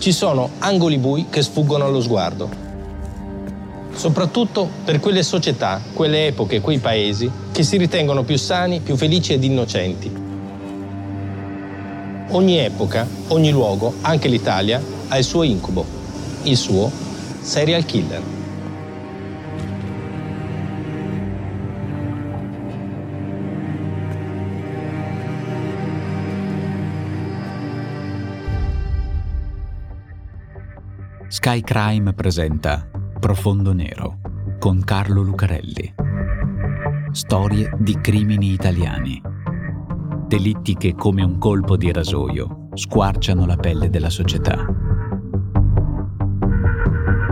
ci sono angoli bui che sfuggono allo sguardo. Soprattutto per quelle società, quelle epoche, quei paesi che si ritengono più sani, più felici ed innocenti. Ogni epoca, ogni luogo, anche l'Italia, ha il suo incubo, il suo serial killer. Sky Crime presenta Profondo Nero con Carlo Lucarelli. Storie di crimini italiani. Delitti che come un colpo di rasoio squarciano la pelle della società.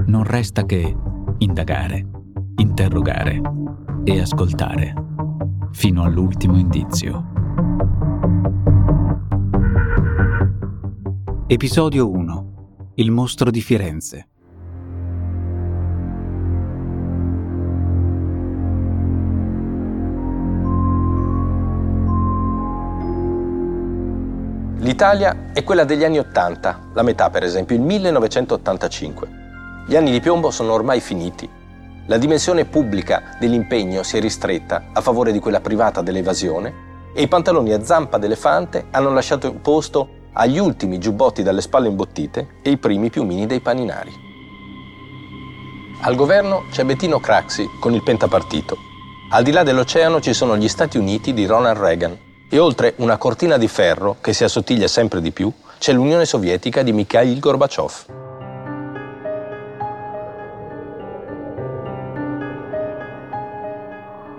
Non resta che indagare, interrogare e ascoltare fino all'ultimo indizio. Episodio 1 il mostro di Firenze. L'Italia è quella degli anni Ottanta, la metà per esempio, il 1985. Gli anni di piombo sono ormai finiti. La dimensione pubblica dell'impegno si è ristretta a favore di quella privata dell'evasione e i pantaloni a zampa d'elefante hanno lasciato posto agli ultimi giubbotti dalle spalle imbottite e i primi piumini dei paninari. Al governo c'è Bettino Craxi con il pentapartito. Al di là dell'oceano ci sono gli Stati Uniti di Ronald Reagan e oltre una cortina di ferro che si assottiglia sempre di più c'è l'Unione Sovietica di Mikhail Gorbaciov.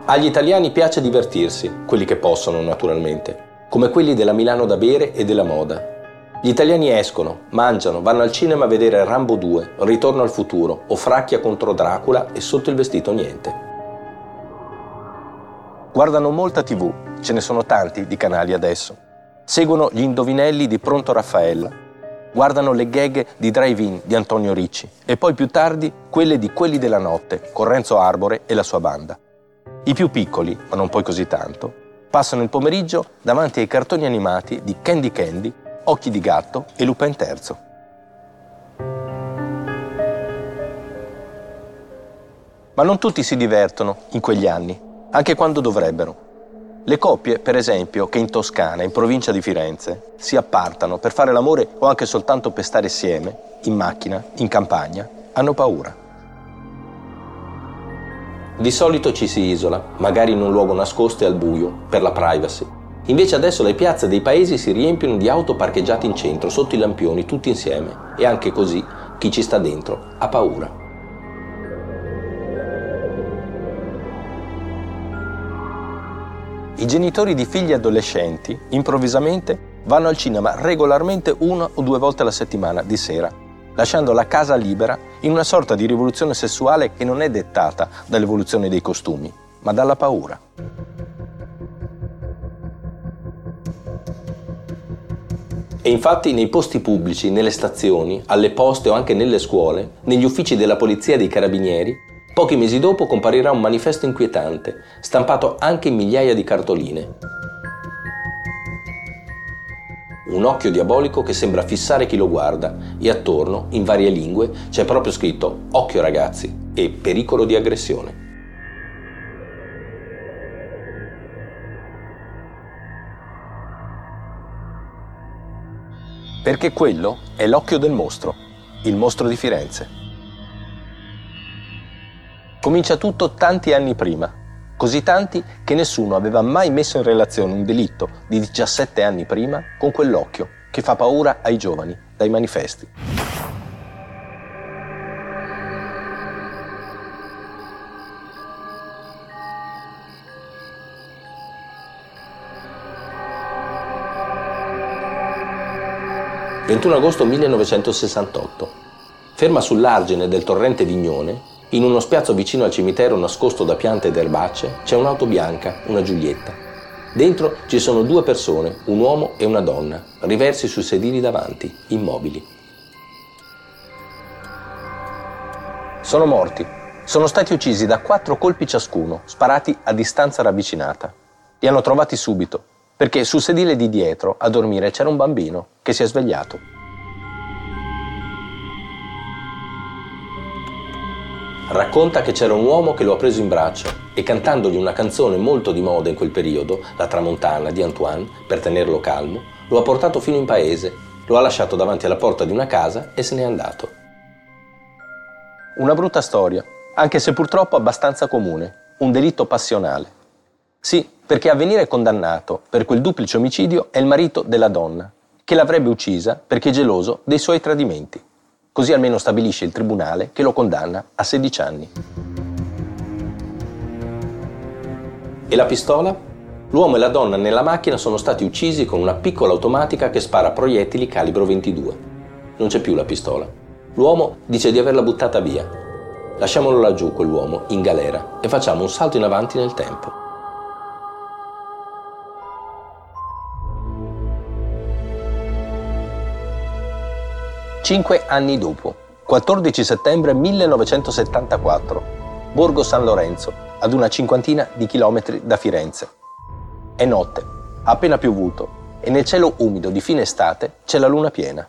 Agli italiani piace divertirsi, quelli che possono naturalmente, come quelli della Milano da bere e della moda. Gli italiani escono, mangiano, vanno al cinema a vedere Rambo 2, Ritorno al futuro o Fracchia contro Dracula e sotto il vestito niente. Guardano molta tv, ce ne sono tanti di canali adesso. Seguono gli indovinelli di Pronto Raffaella. Guardano le gag di Drive-In di Antonio Ricci e poi più tardi quelle di Quelli della Notte con Renzo Arbore e la sua banda. I più piccoli, ma non poi così tanto, passano il pomeriggio davanti ai cartoni animati di Candy Candy, Occhi di gatto e Lupin III. Ma non tutti si divertono in quegli anni, anche quando dovrebbero. Le coppie, per esempio, che in Toscana, in provincia di Firenze, si appartano per fare l'amore o anche soltanto per stare insieme, in macchina, in campagna, hanno paura. Di solito ci si isola, magari in un luogo nascosto e al buio, per la privacy. Invece adesso le piazze dei paesi si riempiono di auto parcheggiate in centro, sotto i lampioni, tutti insieme. E anche così chi ci sta dentro ha paura. I genitori di figli adolescenti, improvvisamente, vanno al cinema regolarmente una o due volte alla settimana, di sera, lasciando la casa libera in una sorta di rivoluzione sessuale che non è dettata dall'evoluzione dei costumi, ma dalla paura. E infatti nei posti pubblici, nelle stazioni, alle poste o anche nelle scuole, negli uffici della polizia e dei carabinieri, pochi mesi dopo comparirà un manifesto inquietante, stampato anche in migliaia di cartoline, un occhio diabolico che sembra fissare chi lo guarda e attorno, in varie lingue, c'è proprio scritto occhio ragazzi e pericolo di aggressione. Perché quello è l'occhio del mostro, il mostro di Firenze. Comincia tutto tanti anni prima, così tanti che nessuno aveva mai messo in relazione un delitto di 17 anni prima con quell'occhio che fa paura ai giovani dai manifesti. «21 agosto 1968. Ferma sull'argine del torrente Vignone, in uno spiazzo vicino al cimitero nascosto da piante ed erbacce, c'è un'auto bianca, una Giulietta. Dentro ci sono due persone, un uomo e una donna, riversi sui sedili davanti, immobili. Sono morti. Sono stati uccisi da quattro colpi ciascuno, sparati a distanza ravvicinata. Li hanno trovati subito, perché sul sedile di dietro, a dormire, c'era un bambino che si è svegliato. Racconta che c'era un uomo che lo ha preso in braccio e cantandogli una canzone molto di moda in quel periodo, La Tramontana di Antoine, per tenerlo calmo, lo ha portato fino in paese, lo ha lasciato davanti alla porta di una casa e se n'è andato. Una brutta storia, anche se purtroppo abbastanza comune, un delitto passionale. Sì, perché a venire condannato per quel duplice omicidio è il marito della donna, che l'avrebbe uccisa perché geloso dei suoi tradimenti. Così almeno stabilisce il tribunale che lo condanna a 16 anni. E la pistola? L'uomo e la donna nella macchina sono stati uccisi con una piccola automatica che spara proiettili calibro 22. Non c'è più la pistola. L'uomo dice di averla buttata via. Lasciamolo laggiù quell'uomo, in galera, e facciamo un salto in avanti nel tempo. Cinque anni dopo, 14 settembre 1974, Borgo San Lorenzo, ad una cinquantina di chilometri da Firenze. È notte, ha appena piovuto e nel cielo umido di fine estate c'è la luna piena.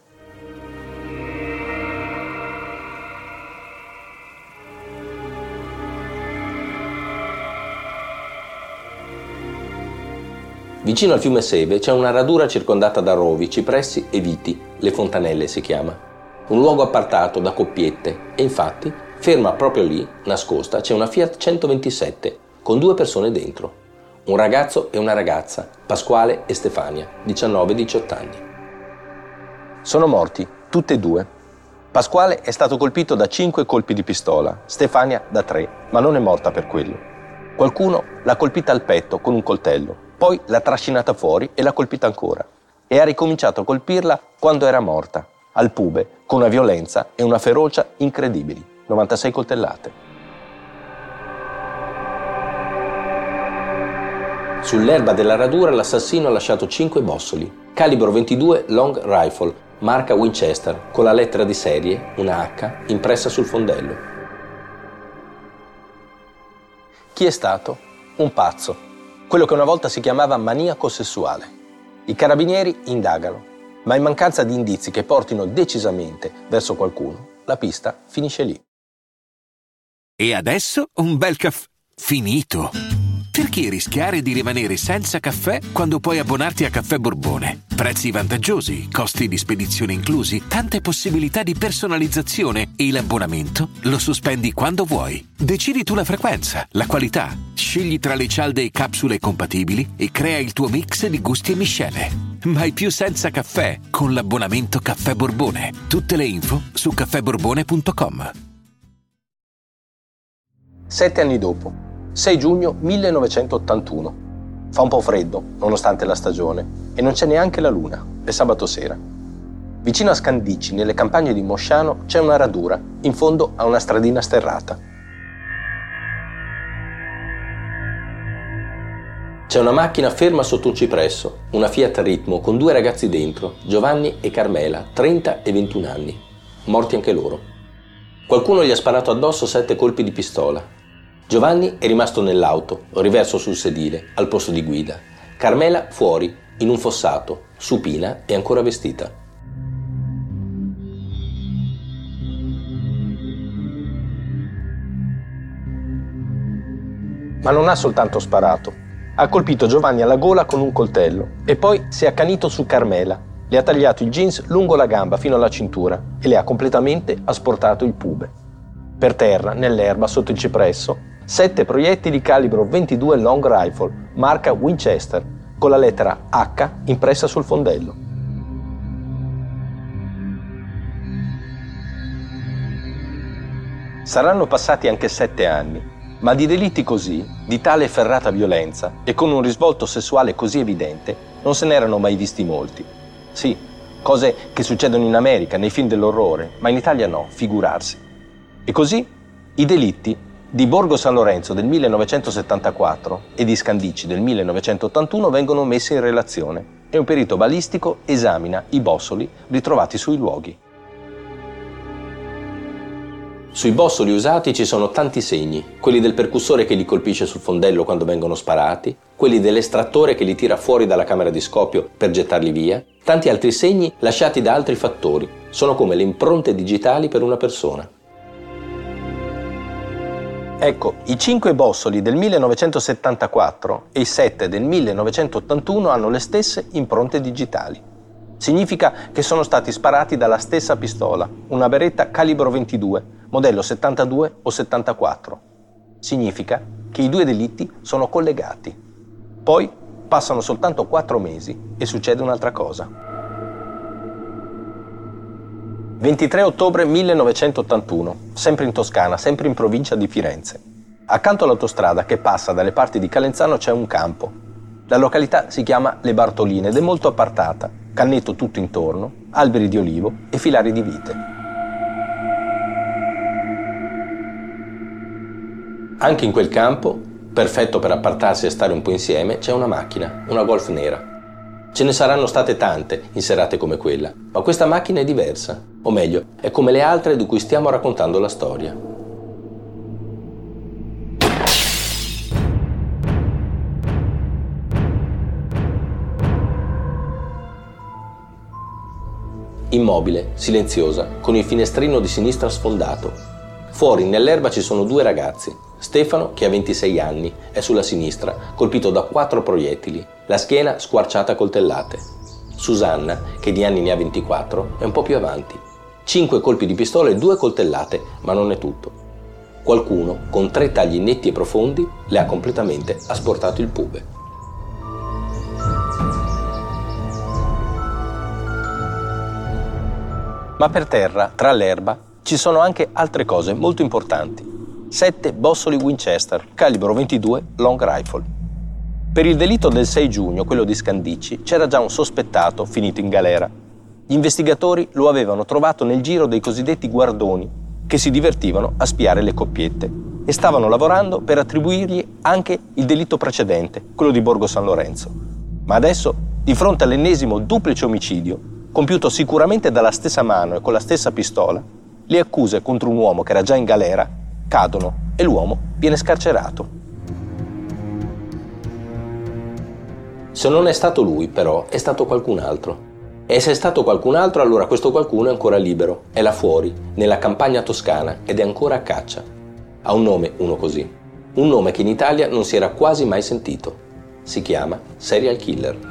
Vicino al fiume Seve c'è una radura circondata da rovi, cipressi e viti, le fontanelle si chiama un luogo appartato da coppiette e infatti ferma proprio lì, nascosta, c'è una Fiat 127 con due persone dentro, un ragazzo e una ragazza, Pasquale e Stefania, 19-18 anni. Sono morti, tutte e due. Pasquale è stato colpito da cinque colpi di pistola, Stefania da tre, ma non è morta per quello. Qualcuno l'ha colpita al petto con un coltello, poi l'ha trascinata fuori e l'ha colpita ancora. E ha ricominciato a colpirla quando era morta, al pube con una violenza e una ferocia incredibili. 96 coltellate. Sull'erba della radura l'assassino ha lasciato 5 bossoli, calibro 22 long rifle, marca Winchester, con la lettera di serie, una H, impressa sul fondello. Chi è stato? Un pazzo, quello che una volta si chiamava maniaco sessuale. I carabinieri indagano, ma in mancanza di indizi che portino decisamente verso qualcuno, la pista finisce lì. E adesso un bel caffè finito. Perché rischiare di rimanere senza caffè quando puoi abbonarti a Caffè Borbone? Prezzi vantaggiosi, costi di spedizione inclusi, tante possibilità di personalizzazione e l'abbonamento lo sospendi quando vuoi. Decidi tu la frequenza, la qualità, scegli tra le cialde e capsule compatibili e crea il tuo mix di gusti e miscele. Mai più senza caffè con l'abbonamento Caffè Borbone. Tutte le info su caffèborbone.com. Sette anni dopo, 6 giugno 1981. Fa un po' freddo, nonostante la stagione, e non c'è neanche la luna, è sabato sera. Vicino a Scandicci, nelle campagne di Mosciano, c'è una radura, in fondo a una stradina sterrata. C'è una macchina ferma sotto un cipresso, una Fiat Ritmo con due ragazzi dentro, Giovanni e Carmela, 30 e 21 anni, morti anche loro. Qualcuno gli ha sparato addosso sette colpi di pistola. Giovanni è rimasto nell'auto, riverso sul sedile, al posto di guida. Carmela fuori, in un fossato, supina e ancora vestita. Ma non ha soltanto sparato, ha colpito Giovanni alla gola con un coltello e poi si è accanito su Carmela. Le ha tagliato il jeans lungo la gamba fino alla cintura e le ha completamente asportato il pube. Per terra, nell'erba, sotto il cipresso, sette proiettili calibro 22 long rifle, marca Winchester, con la lettera H impressa sul fondello. Saranno passati anche sette anni ma di delitti così, di tale efferrata violenza e con un risvolto sessuale così evidente, non se n'erano mai visti molti. Sì, cose che succedono in America, nei film dell'orrore, ma in Italia no, figurarsi. E così i delitti di Borgo San Lorenzo del 1974 e di Scandicci del 1981 vengono messi in relazione e un perito balistico esamina i bossoli ritrovati sui luoghi. Sui bossoli usati ci sono tanti segni, quelli del percussore che li colpisce sul fondello quando vengono sparati, quelli dell'estrattore che li tira fuori dalla camera di scoppio per gettarli via, tanti altri segni lasciati da altri fattori, sono come le impronte digitali per una persona. Ecco, i cinque bossoli del 1974 e i sette del 1981 hanno le stesse impronte digitali. Significa che sono stati sparati dalla stessa pistola, una beretta calibro 22, modello 72 o 74. Significa che i due delitti sono collegati. Poi passano soltanto quattro mesi e succede un'altra cosa. 23 ottobre 1981, sempre in Toscana, sempre in provincia di Firenze. Accanto all'autostrada che passa dalle parti di Calenzano c'è un campo. La località si chiama Le Bartoline ed è molto appartata, canneto tutto intorno, alberi di olivo e filari di vite. Anche in quel campo, perfetto per appartarsi e stare un po' insieme, c'è una macchina, una Golf nera. Ce ne saranno state tante in serate come quella, ma questa macchina è diversa, o meglio, è come le altre di cui stiamo raccontando la storia. Immobile, silenziosa, con il finestrino di sinistra sfondato. Fuori, nell'erba, ci sono due ragazzi. Stefano, che ha 26 anni, è sulla sinistra, colpito da quattro proiettili, la schiena squarciata a coltellate. Susanna, che di anni ne ha 24, è un po' più avanti. Cinque colpi di pistola e due coltellate, ma non è tutto. Qualcuno, con tre tagli netti e profondi, le ha completamente asportato il pube. Ma per terra, tra l'erba, ci sono anche altre cose molto importanti. Sette bossoli Winchester, calibro 22 long rifle. Per il delitto del 6 giugno, quello di Scandicci, c'era già un sospettato finito in galera. Gli investigatori lo avevano trovato nel giro dei cosiddetti guardoni, che si divertivano a spiare le coppiette e stavano lavorando per attribuirgli anche il delitto precedente, quello di Borgo San Lorenzo. Ma adesso, di fronte all'ennesimo duplice omicidio, compiuto sicuramente dalla stessa mano e con la stessa pistola, le accuse contro un uomo che era già in galera cadono e l'uomo viene scarcerato. Se non è stato lui, però, è stato qualcun altro. E se è stato qualcun altro, allora questo qualcuno è ancora libero, è là fuori, nella campagna toscana, ed è ancora a caccia. Ha un nome, uno così. Un nome che in Italia non si era quasi mai sentito. Si chiama Serial Killer.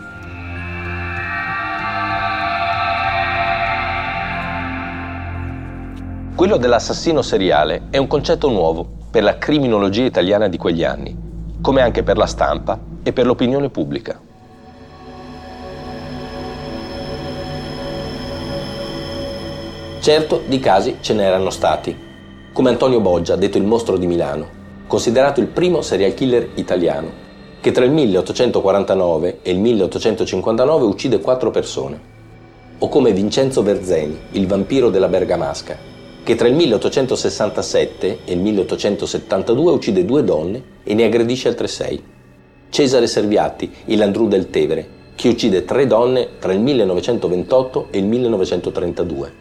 Quello dell'assassino seriale è un concetto nuovo per la criminologia italiana di quegli anni, come anche per la stampa e per l'opinione pubblica. Certo, di casi ce n'erano stati, come Antonio Boggia, detto il mostro di Milano, considerato il primo serial killer italiano, che tra il 1849 e il 1859 uccide quattro persone. O come Vincenzo Verzeni, il vampiro della Bergamasca, che tra il 1867 e il 1872 uccide due donne e ne aggredisce altre sei. Cesare Serviatti, il Landru del Tevere, che uccide tre donne tra il 1928 e il 1932.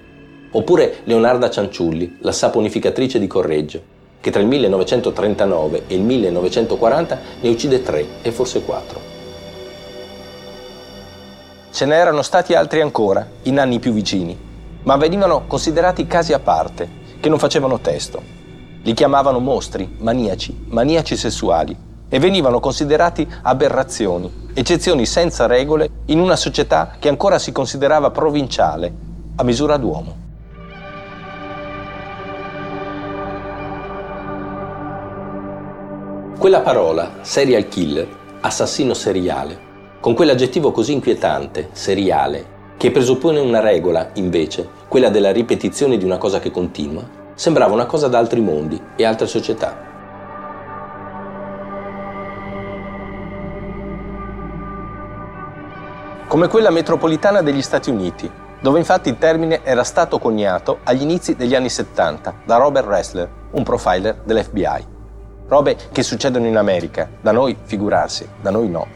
Oppure Leonarda Cianciulli, la saponificatrice di Correggio, che tra il 1939 e il 1940 ne uccide tre e forse quattro. Ce n'erano stati altri ancora, in anni più vicini, ma venivano considerati casi a parte, che non facevano testo. Li chiamavano mostri, maniaci, maniaci sessuali e venivano considerati aberrazioni, eccezioni senza regole in una società che ancora si considerava provinciale, a misura d'uomo. Quella parola, serial killer, assassino seriale, con quell'aggettivo così inquietante, seriale, che presuppone una regola, invece, quella della ripetizione di una cosa che continua, sembrava una cosa da altri mondi e altre società. Come quella metropolitana degli Stati Uniti, dove infatti il termine era stato coniato agli inizi degli anni 70 da Robert Ressler, un profiler dell'FBI. Robe che succedono in America, da noi figurarsi, da noi no.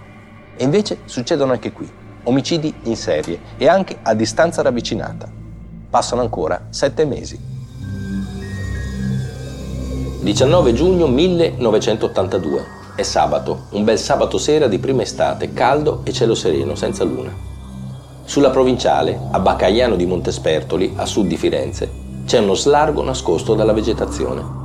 E invece succedono anche qui, omicidi in serie e anche a distanza ravvicinata. Passano ancora sette mesi. 19 giugno 1982. È sabato, un bel sabato sera di prima estate, caldo e cielo sereno, senza luna. Sulla provinciale, a Baccaiano di Montespertoli, a sud di Firenze, c'è uno slargo nascosto dalla vegetazione.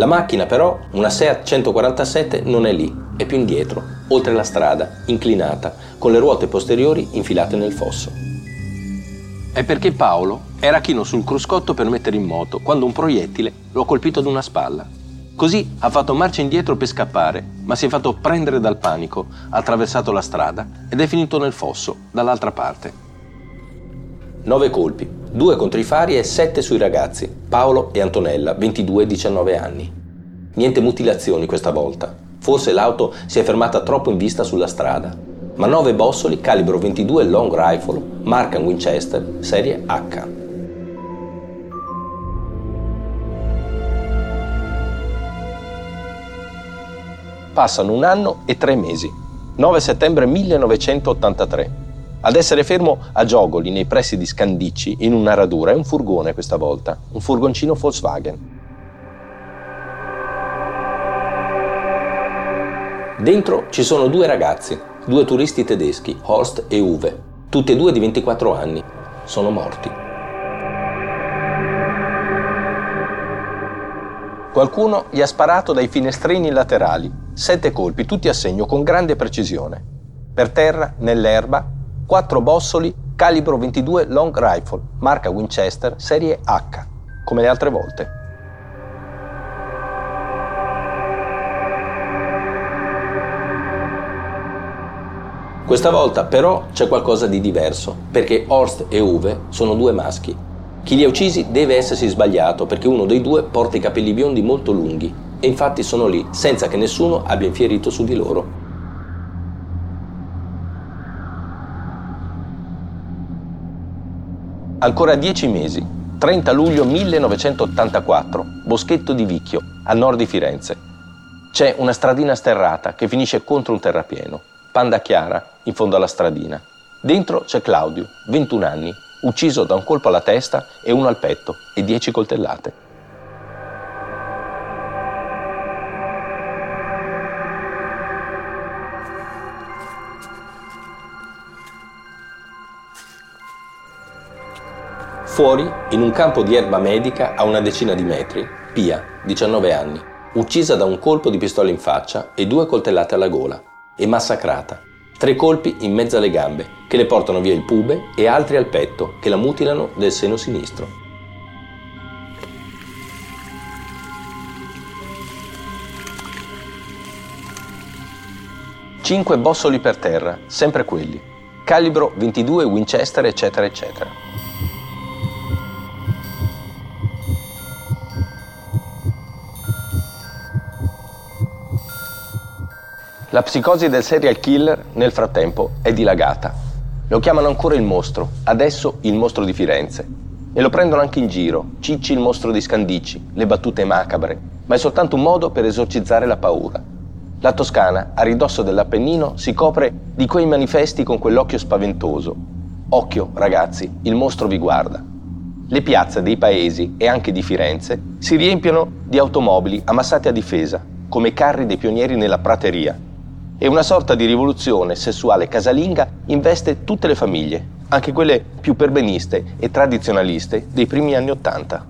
La macchina però, una Seat 147, non è lì, è più indietro, oltre la strada, inclinata, con le ruote posteriori infilate nel fosso. È perché Paolo era chino sul cruscotto per mettere in moto quando un proiettile lo ha colpito ad una spalla. Così ha fatto marcia indietro per scappare, ma si è fatto prendere dal panico, ha attraversato la strada ed è finito nel fosso, dall'altra parte. Nove colpi, due contro i fari e sette sui ragazzi, Paolo e Antonella, 22 e 19 anni. Niente mutilazioni questa volta. Forse l'auto si è fermata troppo in vista sulla strada ma 9 bossoli calibro 22 long rifle, marca Winchester, serie H. Passano un anno e tre mesi. 9 settembre 1983. Ad essere fermo a Giogoli, nei pressi di Scandicci, in una radura, è un furgone questa volta, un furgoncino Volkswagen. Dentro ci sono due ragazzi, due turisti tedeschi, Horst e Uwe, tutti e due di 24 anni, sono morti. Qualcuno gli ha sparato dai finestrini laterali, sette colpi, tutti a segno con grande precisione. Per terra, nell'erba, quattro bossoli calibro 22 long rifle, marca Winchester, serie H, come le altre volte. Questa volta però c'è qualcosa di diverso, perché Horst e Uwe sono due maschi. Chi li ha uccisi deve essersi sbagliato perché uno dei due porta i capelli biondi molto lunghi e infatti sono lì senza che nessuno abbia infierito su di loro. Ancora dieci mesi, 30 luglio 1984, Boschetto di Vicchio, a nord di Firenze. C'è una stradina sterrata che finisce contro un terrapieno. Panda Chiara, in fondo alla stradina. Dentro c'è Claudio, 21 anni, ucciso da un colpo alla testa e uno al petto e 10 coltellate. Fuori, in un campo di erba medica a una decina di metri, Pia, 19 anni, uccisa da un colpo di pistola in faccia e due coltellate alla gola e massacrata. Tre colpi in mezzo alle gambe che le portano via il pube e altri al petto che la mutilano del seno sinistro. Cinque bossoli per terra, sempre quelli. Calibro 22 Winchester, eccetera, eccetera. La psicosi del serial killer nel frattempo è dilagata. Lo chiamano ancora il mostro, adesso il mostro di Firenze. E lo prendono anche in giro, Cicci il mostro di Scandicci, le battute macabre, ma è soltanto un modo per esorcizzare la paura. La Toscana, a ridosso dell'Appennino, si copre di quei manifesti con quell'occhio spaventoso. Occhio, ragazzi, il mostro vi guarda. Le piazze dei paesi e anche di Firenze si riempiono di automobili ammassate a difesa, come carri dei pionieri nella prateria, e una sorta di rivoluzione sessuale casalinga investe tutte le famiglie, anche quelle più perbeniste e tradizionaliste dei primi anni Ottanta.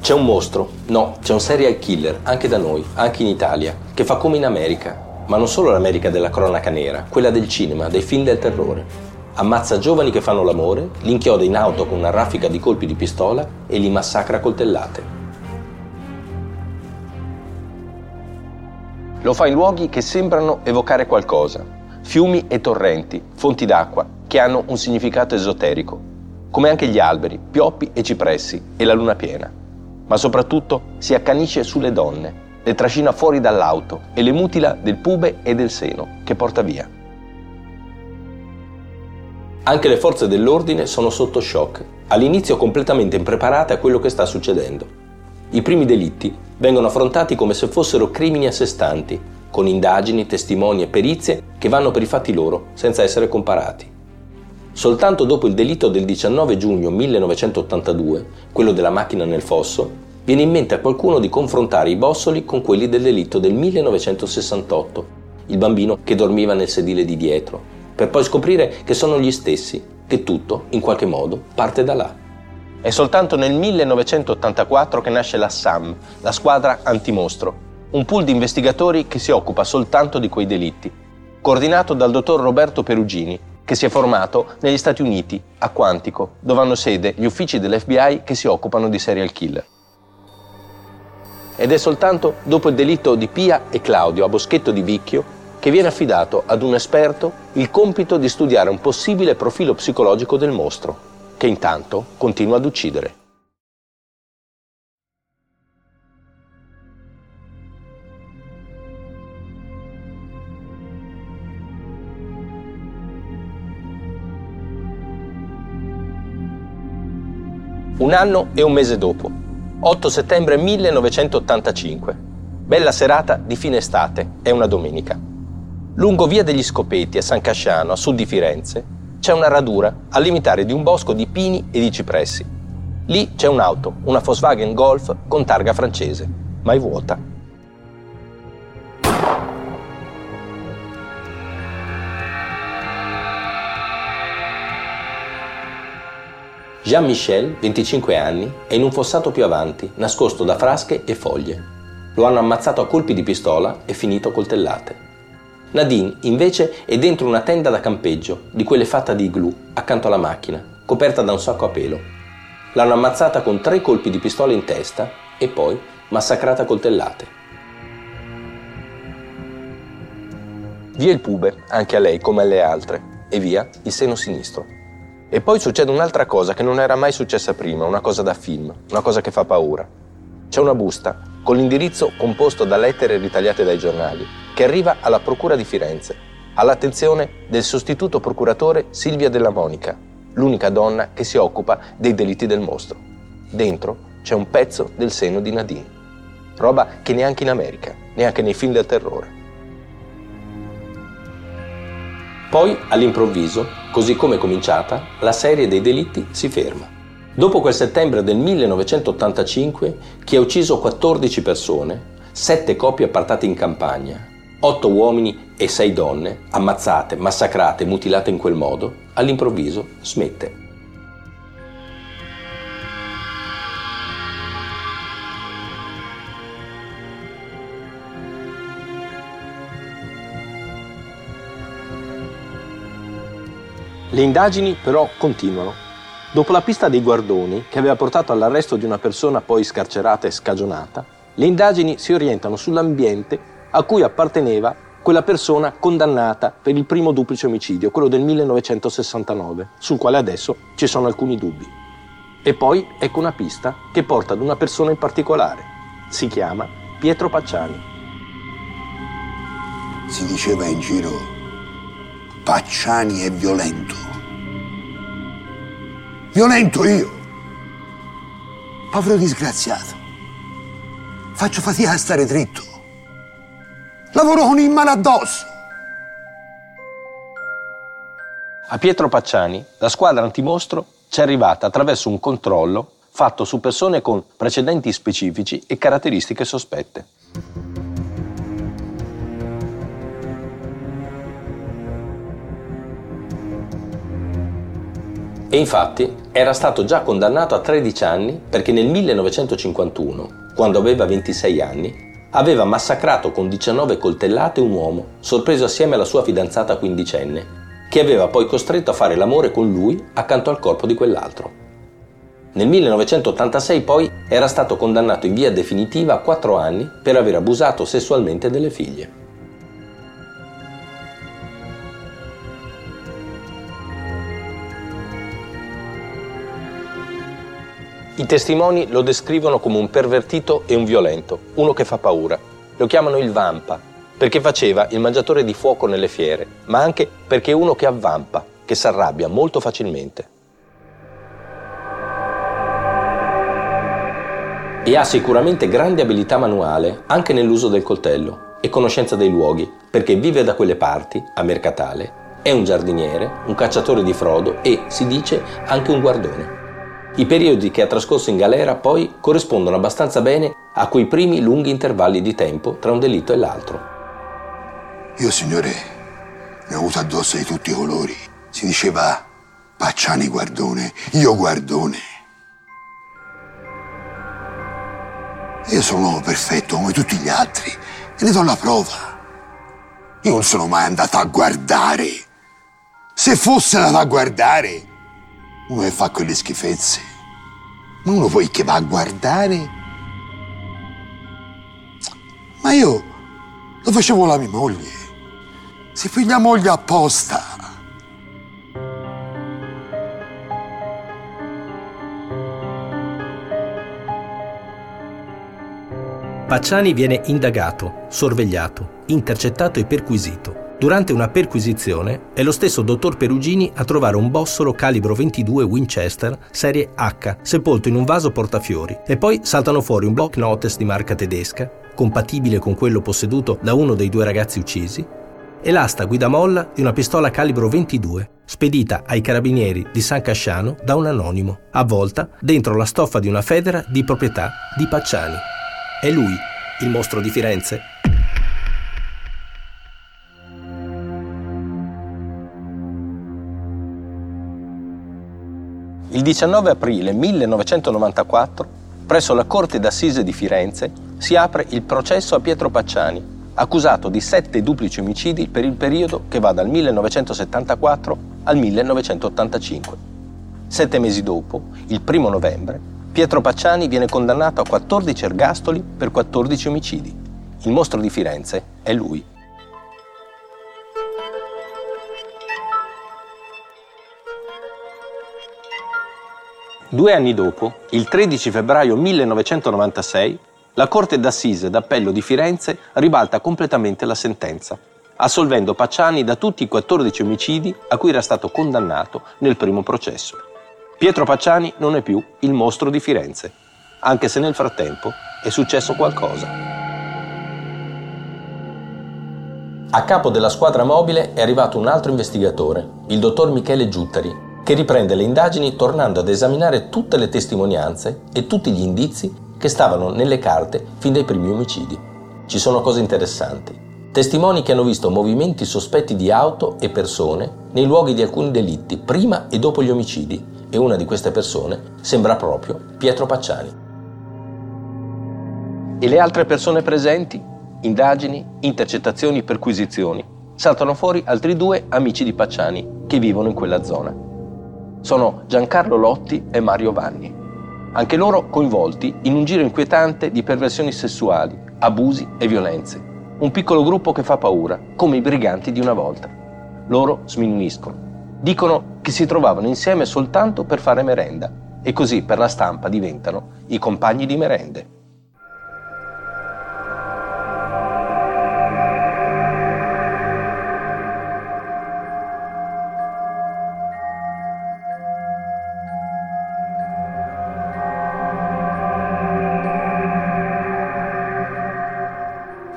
C'è un mostro, no, c'è un serial killer, anche da noi, anche in Italia, che fa come in America, ma non solo l'America della cronaca nera, quella del cinema, dei film del terrore ammazza giovani che fanno l'amore, li inchioda in auto con una raffica di colpi di pistola e li massacra coltellate. Lo fa in luoghi che sembrano evocare qualcosa, fiumi e torrenti, fonti d'acqua, che hanno un significato esoterico, come anche gli alberi, pioppi e cipressi e la luna piena. ma soprattutto si accanisce sulle donne, le trascina fuori dall'auto e le mutila del pube e del seno che porta via. Anche le forze dell'ordine sono sotto shock, all'inizio completamente impreparate a quello che sta succedendo. I primi delitti vengono affrontati come se fossero crimini a sé stanti, con indagini, testimoni e perizie che vanno per i fatti loro senza essere comparati. Soltanto dopo il delitto del 19 giugno 1982, quello della macchina nel fosso, viene in mente a qualcuno di confrontare i bossoli con quelli del delitto del 1968, il bambino che dormiva nel sedile di dietro, per poi scoprire che sono gli stessi, che tutto, in qualche modo, parte da là. È soltanto nel 1984 che nasce la SAM, la squadra antimostro, un pool di investigatori che si occupa soltanto di quei delitti, coordinato dal dottor Roberto Perugini, che si è formato negli Stati Uniti, a Quantico, dove hanno sede gli uffici dell'FBI che si occupano di serial killer. Ed è soltanto dopo il delitto di Pia e Claudio a Boschetto di Vicchio che viene affidato ad un esperto il compito di studiare un possibile profilo psicologico del mostro, che intanto continua ad uccidere. Un anno e un mese dopo, 8 settembre 1985. Bella serata di fine estate, è una domenica. Lungo via degli Scopeti a San Casciano, a sud di Firenze, c'è una radura al limitare di un bosco di pini e di cipressi. Lì c'è un'auto, una Volkswagen Golf con targa francese, ma è vuota. Jean-Michel, 25 anni, è in un fossato più avanti, nascosto da frasche e foglie. Lo hanno ammazzato a colpi di pistola e finito coltellate. Nadine, invece, è dentro una tenda da campeggio, di quelle fatta di igloo, accanto alla macchina, coperta da un sacco a pelo. L'hanno ammazzata con tre colpi di pistola in testa e poi massacrata a coltellate. Via il pube, anche a lei come alle altre, e via il seno sinistro. E poi succede un'altra cosa che non era mai successa prima, una cosa da film, una cosa che fa paura. C'è una busta con l'indirizzo composto da lettere ritagliate dai giornali che arriva alla Procura di Firenze, all'attenzione del sostituto procuratore Silvia Della Monica, l'unica donna che si occupa dei delitti del mostro. Dentro c'è un pezzo del seno di Nadine, roba che neanche in America, neanche nei film del terrore. Poi, all'improvviso, così come cominciata, la serie dei delitti si ferma. Dopo quel settembre del 1985, chi ha ucciso 14 persone, 7 coppie appartate in campagna, 8 uomini e 6 donne, ammazzate, massacrate, mutilate in quel modo, all'improvviso smette. Le indagini però continuano. Dopo la pista dei guardoni, che aveva portato all'arresto di una persona poi scarcerata e scagionata, le indagini si orientano sull'ambiente a cui apparteneva quella persona condannata per il primo duplice omicidio, quello del 1969, sul quale adesso ci sono alcuni dubbi. E poi ecco una pista che porta ad una persona in particolare. Si chiama Pietro Pacciani. Si diceva in giro, Pacciani è violento. Violento io. Povero disgraziato. Faccio fatica a stare dritto. Lavoro con in mano addosso. A Pietro Pacciani la squadra antimostro ci è arrivata attraverso un controllo fatto su persone con precedenti specifici e caratteristiche sospette. E infatti era stato già condannato a 13 anni perché nel 1951, quando aveva 26 anni, aveva massacrato con 19 coltellate un uomo, sorpreso assieme alla sua fidanzata quindicenne, che aveva poi costretto a fare l'amore con lui accanto al corpo di quell'altro. Nel 1986 poi era stato condannato in via definitiva a 4 anni per aver abusato sessualmente delle figlie. I testimoni lo descrivono come un pervertito e un violento, uno che fa paura. Lo chiamano il vampa, perché faceva il mangiatore di fuoco nelle fiere, ma anche perché è uno che avvampa, che si arrabbia molto facilmente. E ha sicuramente grande abilità manuale anche nell'uso del coltello e conoscenza dei luoghi, perché vive da quelle parti, a Mercatale, è un giardiniere, un cacciatore di frodo e, si dice, anche un guardone. I periodi che ha trascorso in galera poi corrispondono abbastanza bene a quei primi lunghi intervalli di tempo tra un delitto e l'altro. Io, signore, ne ho avuto addosso di tutti i colori. Si diceva Pacciani guardone, io guardone. Io sono un uomo perfetto come tutti gli altri e ne do la prova. Io non sono mai andato a guardare. Se fosse andato a guardare, uno che fa quelle schifezze, ma uno poi che va a guardare. Ma io lo facevo la mia moglie. Si figlia moglie apposta. Pacciani viene indagato, sorvegliato, intercettato e perquisito. Durante una perquisizione è lo stesso dottor Perugini a trovare un bossolo calibro 22 Winchester serie H sepolto in un vaso portafiori e poi saltano fuori un block notice di marca tedesca, compatibile con quello posseduto da uno dei due ragazzi uccisi, e l'asta guidamolla di una pistola calibro 22 spedita ai carabinieri di San Casciano da un anonimo, avvolta dentro la stoffa di una federa di proprietà di Pacciani. È lui il mostro di Firenze? Il 19 aprile 1994, presso la Corte d'Assise di Firenze, si apre il processo a Pietro Pacciani, accusato di sette duplici omicidi per il periodo che va dal 1974 al 1985. Sette mesi dopo, il primo novembre, Pietro Pacciani viene condannato a 14 ergastoli per 14 omicidi. Il mostro di Firenze è lui. Due anni dopo, il 13 febbraio 1996, la Corte d'Assise d'Appello di Firenze ribalta completamente la sentenza, assolvendo Pacciani da tutti i 14 omicidi a cui era stato condannato nel primo processo. Pietro Pacciani non è più il mostro di Firenze, anche se nel frattempo è successo qualcosa. A capo della squadra mobile è arrivato un altro investigatore, il dottor Michele Giuttari, che riprende le indagini tornando ad esaminare tutte le testimonianze e tutti gli indizi che stavano nelle carte fin dai primi omicidi. Ci sono cose interessanti. Testimoni che hanno visto movimenti sospetti di auto e persone nei luoghi di alcuni delitti prima e dopo gli omicidi e una di queste persone sembra proprio Pietro Pacciani. E le altre persone presenti? Indagini, intercettazioni, perquisizioni. Saltano fuori altri due amici di Pacciani che vivono in quella zona sono Giancarlo Lotti e Mario Vanni. Anche loro coinvolti in un giro inquietante di perversioni sessuali, abusi e violenze. Un piccolo gruppo che fa paura, come i briganti di una volta. Loro sminuiscono. Dicono che si trovavano insieme soltanto per fare merenda e così per la stampa diventano i compagni di merende.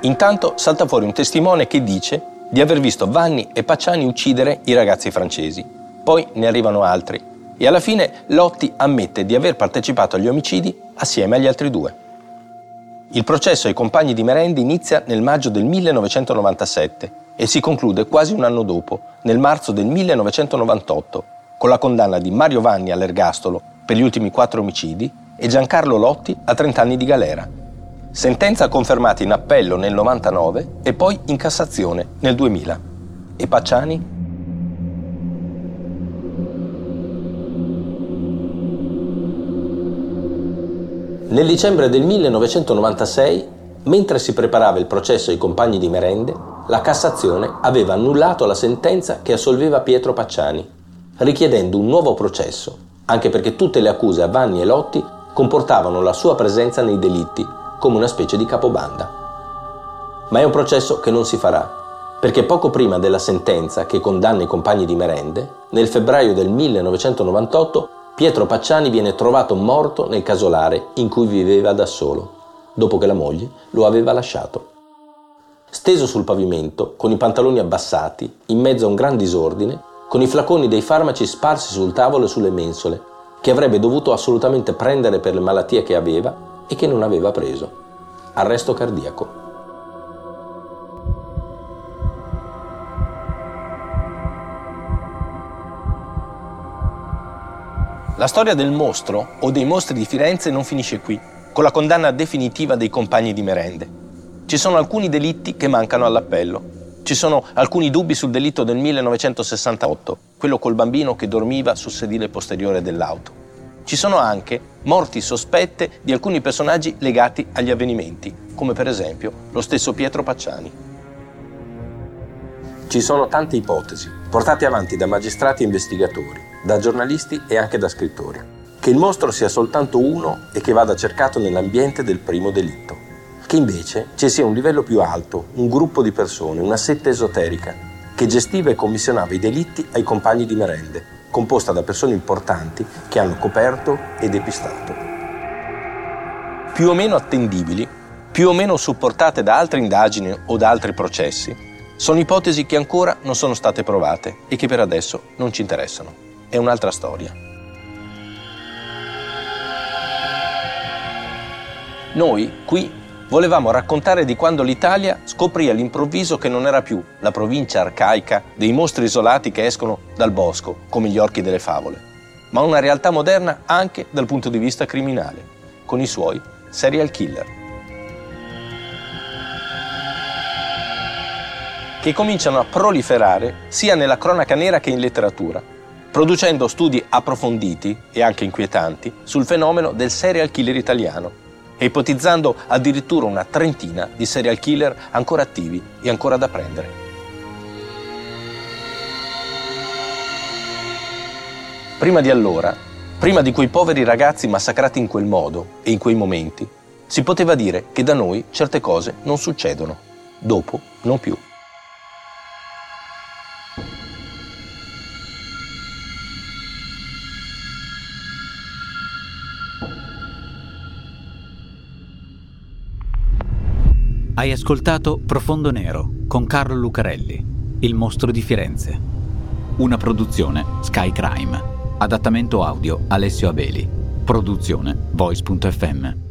Intanto salta fuori un testimone che dice di aver visto Vanni e Pacciani uccidere i ragazzi francesi. Poi ne arrivano altri e alla fine Lotti ammette di aver partecipato agli omicidi assieme agli altri due. Il processo ai compagni di Merendi inizia nel maggio del 1997 e si conclude quasi un anno dopo, nel marzo del 1998, con la condanna di Mario Vanni all'ergastolo per gli ultimi quattro omicidi e Giancarlo Lotti a 30 anni di galera Sentenza confermata in appello nel 99 e poi in Cassazione nel 2000. E Pacciani? Nel dicembre del 1996, mentre si preparava il processo ai compagni di merende, la Cassazione aveva annullato la sentenza che assolveva Pietro Pacciani, richiedendo un nuovo processo, anche perché tutte le accuse a Vanni e Lotti comportavano la sua presenza nei delitti come una specie di capobanda. Ma è un processo che non si farà, perché poco prima della sentenza che condanna i compagni di merende, nel febbraio del 1998 Pietro Pacciani viene trovato morto nel casolare in cui viveva da solo, dopo che la moglie lo aveva lasciato. Steso sul pavimento, con i pantaloni abbassati, in mezzo a un gran disordine, con i flaconi dei farmaci sparsi sul tavolo e sulle mensole, che avrebbe dovuto assolutamente prendere per le malattie che aveva e che non aveva preso. Arresto cardiaco. La storia del mostro o dei mostri di Firenze non finisce qui, con la condanna definitiva dei compagni di merende. Ci sono alcuni delitti che mancano all'appello. Ci sono alcuni dubbi sul delitto del 1968, quello col bambino che dormiva sul sedile posteriore dell'auto. Ci sono anche morti sospette di alcuni personaggi legati agli avvenimenti, come per esempio lo stesso Pietro Pacciani. Ci sono tante ipotesi, portate avanti da magistrati e investigatori, da giornalisti e anche da scrittori. Che il mostro sia soltanto uno e che vada cercato nell'ambiente del primo delitto. Che invece ci sia un livello più alto, un gruppo di persone, una setta esoterica, che gestiva e commissionava i delitti ai compagni di merende, composta da persone importanti che hanno coperto e depistato. Più o meno attendibili, più o meno supportate da altre indagini o da altri processi, sono ipotesi che ancora non sono state provate e che per adesso non ci interessano è un'altra storia. Noi qui volevamo raccontare di quando l'Italia scoprì all'improvviso che non era più la provincia arcaica dei mostri isolati che escono dal bosco, come gli orchi delle favole, ma una realtà moderna anche dal punto di vista criminale, con i suoi serial killer. Che cominciano a proliferare sia nella cronaca nera che in letteratura producendo studi approfonditi e anche inquietanti sul fenomeno del serial killer italiano e ipotizzando addirittura una trentina di serial killer ancora attivi e ancora da prendere. Prima di allora, prima di quei poveri ragazzi massacrati in quel modo e in quei momenti, si poteva dire che da noi certe cose non succedono, dopo non più. Hai ascoltato Profondo Nero con Carlo Lucarelli, Il mostro di Firenze. Una produzione Sky Crime. Adattamento audio Alessio Abeli. Produzione Voice.fm.